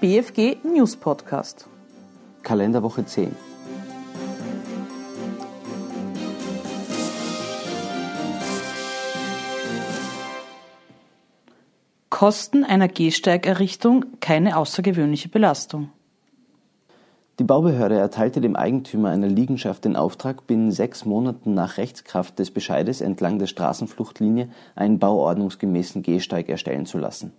BFG News Podcast. Kalenderwoche 10. Kosten einer Gehsteigerrichtung keine außergewöhnliche Belastung. Die Baubehörde erteilte dem Eigentümer einer Liegenschaft den Auftrag, binnen sechs Monaten nach Rechtskraft des Bescheides entlang der Straßenfluchtlinie einen bauordnungsgemäßen Gehsteig erstellen zu lassen.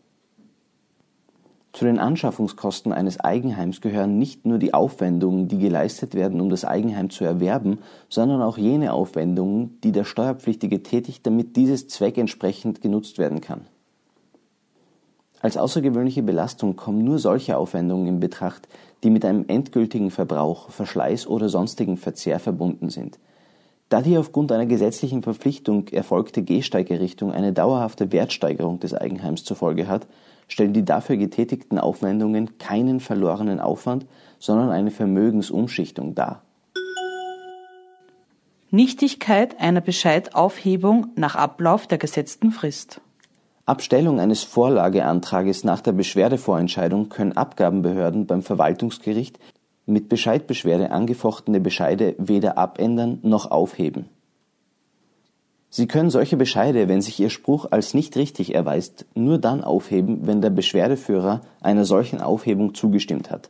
Zu den Anschaffungskosten eines Eigenheims gehören nicht nur die Aufwendungen, die geleistet werden, um das Eigenheim zu erwerben, sondern auch jene Aufwendungen, die der Steuerpflichtige tätigt, damit dieses zweckentsprechend genutzt werden kann. Als außergewöhnliche Belastung kommen nur solche Aufwendungen in Betracht, die mit einem endgültigen Verbrauch, Verschleiß oder sonstigen Verzehr verbunden sind. Da die aufgrund einer gesetzlichen Verpflichtung erfolgte Gehsteigerrichtung eine dauerhafte Wertsteigerung des Eigenheims zur Folge hat, stellen die dafür getätigten Aufwendungen keinen verlorenen Aufwand, sondern eine Vermögensumschichtung dar. Nichtigkeit einer Bescheidaufhebung nach Ablauf der gesetzten Frist. Abstellung eines Vorlageantrages nach der Beschwerdevorentscheidung können Abgabenbehörden beim Verwaltungsgericht mit Bescheidbeschwerde angefochtene Bescheide weder abändern noch aufheben. Sie können solche Bescheide, wenn sich Ihr Spruch als nicht richtig erweist, nur dann aufheben, wenn der Beschwerdeführer einer solchen Aufhebung zugestimmt hat.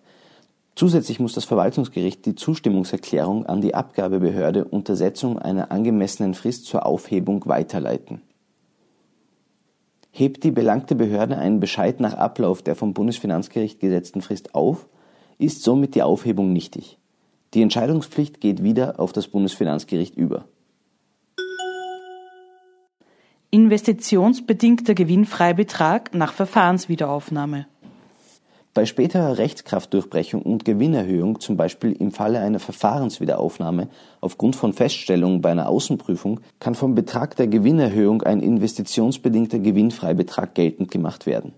Zusätzlich muss das Verwaltungsgericht die Zustimmungserklärung an die Abgabebehörde unter Setzung einer angemessenen Frist zur Aufhebung weiterleiten Hebt die belangte Behörde einen Bescheid nach Ablauf der vom Bundesfinanzgericht gesetzten Frist auf, ist somit die Aufhebung nichtig. Die Entscheidungspflicht geht wieder auf das Bundesfinanzgericht über. Investitionsbedingter Gewinnfreibetrag nach Verfahrenswiederaufnahme. Bei späterer Rechtskraftdurchbrechung und Gewinnerhöhung, zum Beispiel im Falle einer Verfahrenswiederaufnahme aufgrund von Feststellungen bei einer Außenprüfung, kann vom Betrag der Gewinnerhöhung ein investitionsbedingter Gewinnfreibetrag geltend gemacht werden.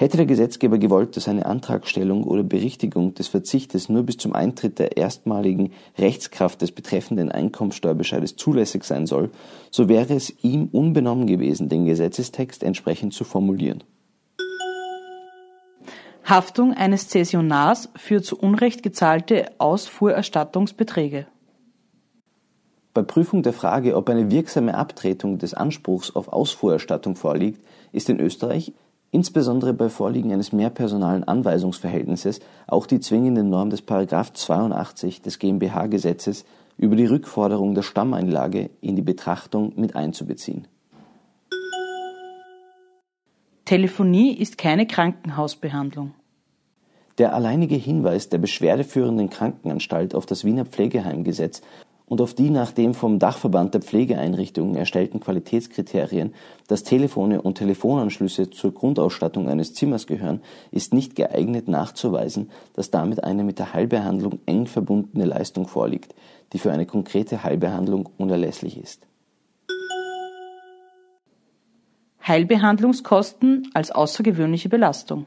Hätte der Gesetzgeber gewollt, dass eine Antragstellung oder Berichtigung des Verzichtes nur bis zum Eintritt der erstmaligen Rechtskraft des betreffenden Einkommensteuerbescheides zulässig sein soll, so wäre es ihm unbenommen gewesen, den Gesetzestext entsprechend zu formulieren. Haftung eines Zessionars für zu Unrecht gezahlte Ausfuhrerstattungsbeträge. Bei Prüfung der Frage, ob eine wirksame Abtretung des Anspruchs auf Ausfuhrerstattung vorliegt, ist in Österreich, insbesondere bei Vorliegen eines mehrpersonalen Anweisungsverhältnisses, auch die zwingende Norm des § 82 des GmbH-Gesetzes über die Rückforderung der Stammeinlage in die Betrachtung mit einzubeziehen. Telefonie ist keine Krankenhausbehandlung. Der alleinige Hinweis der beschwerdeführenden Krankenanstalt auf das Wiener Pflegeheimgesetz und auf die nach dem vom Dachverband der Pflegeeinrichtungen erstellten Qualitätskriterien, dass Telefone und Telefonanschlüsse zur Grundausstattung eines Zimmers gehören, ist nicht geeignet nachzuweisen, dass damit eine mit der Heilbehandlung eng verbundene Leistung vorliegt, die für eine konkrete Heilbehandlung unerlässlich ist. Heilbehandlungskosten als außergewöhnliche Belastung.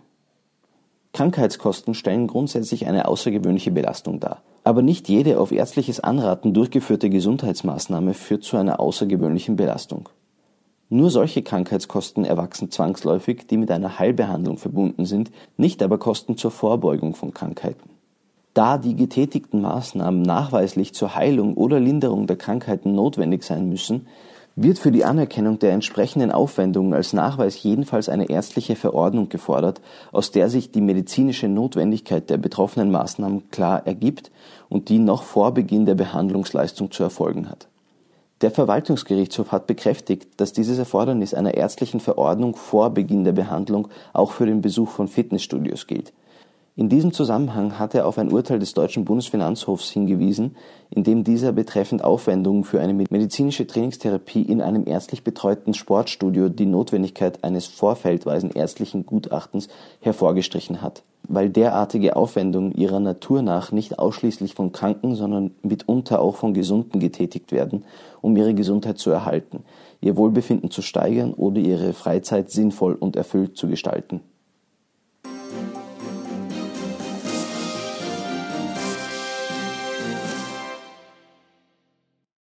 Krankheitskosten stellen grundsätzlich eine außergewöhnliche Belastung dar. Aber nicht jede auf ärztliches Anraten durchgeführte Gesundheitsmaßnahme führt zu einer außergewöhnlichen Belastung. Nur solche Krankheitskosten erwachsen zwangsläufig, die mit einer Heilbehandlung verbunden sind, nicht aber Kosten zur Vorbeugung von Krankheiten. Da die getätigten Maßnahmen nachweislich zur Heilung oder Linderung der Krankheiten notwendig sein müssen, wird für die Anerkennung der entsprechenden Aufwendungen als Nachweis jedenfalls eine ärztliche Verordnung gefordert, aus der sich die medizinische Notwendigkeit der betroffenen Maßnahmen klar ergibt und die noch vor Beginn der Behandlungsleistung zu erfolgen hat. Der Verwaltungsgerichtshof hat bekräftigt, dass dieses Erfordernis einer ärztlichen Verordnung vor Beginn der Behandlung auch für den Besuch von Fitnessstudios gilt in diesem Zusammenhang hat er auf ein Urteil des deutschen Bundesfinanzhofs hingewiesen, in dem dieser betreffend Aufwendungen für eine medizinische Trainingstherapie in einem ärztlich betreuten Sportstudio die Notwendigkeit eines vorfeldweisen ärztlichen Gutachtens hervorgestrichen hat, weil derartige Aufwendungen ihrer Natur nach nicht ausschließlich von Kranken, sondern mitunter auch von Gesunden getätigt werden, um ihre Gesundheit zu erhalten, ihr Wohlbefinden zu steigern oder ihre Freizeit sinnvoll und erfüllt zu gestalten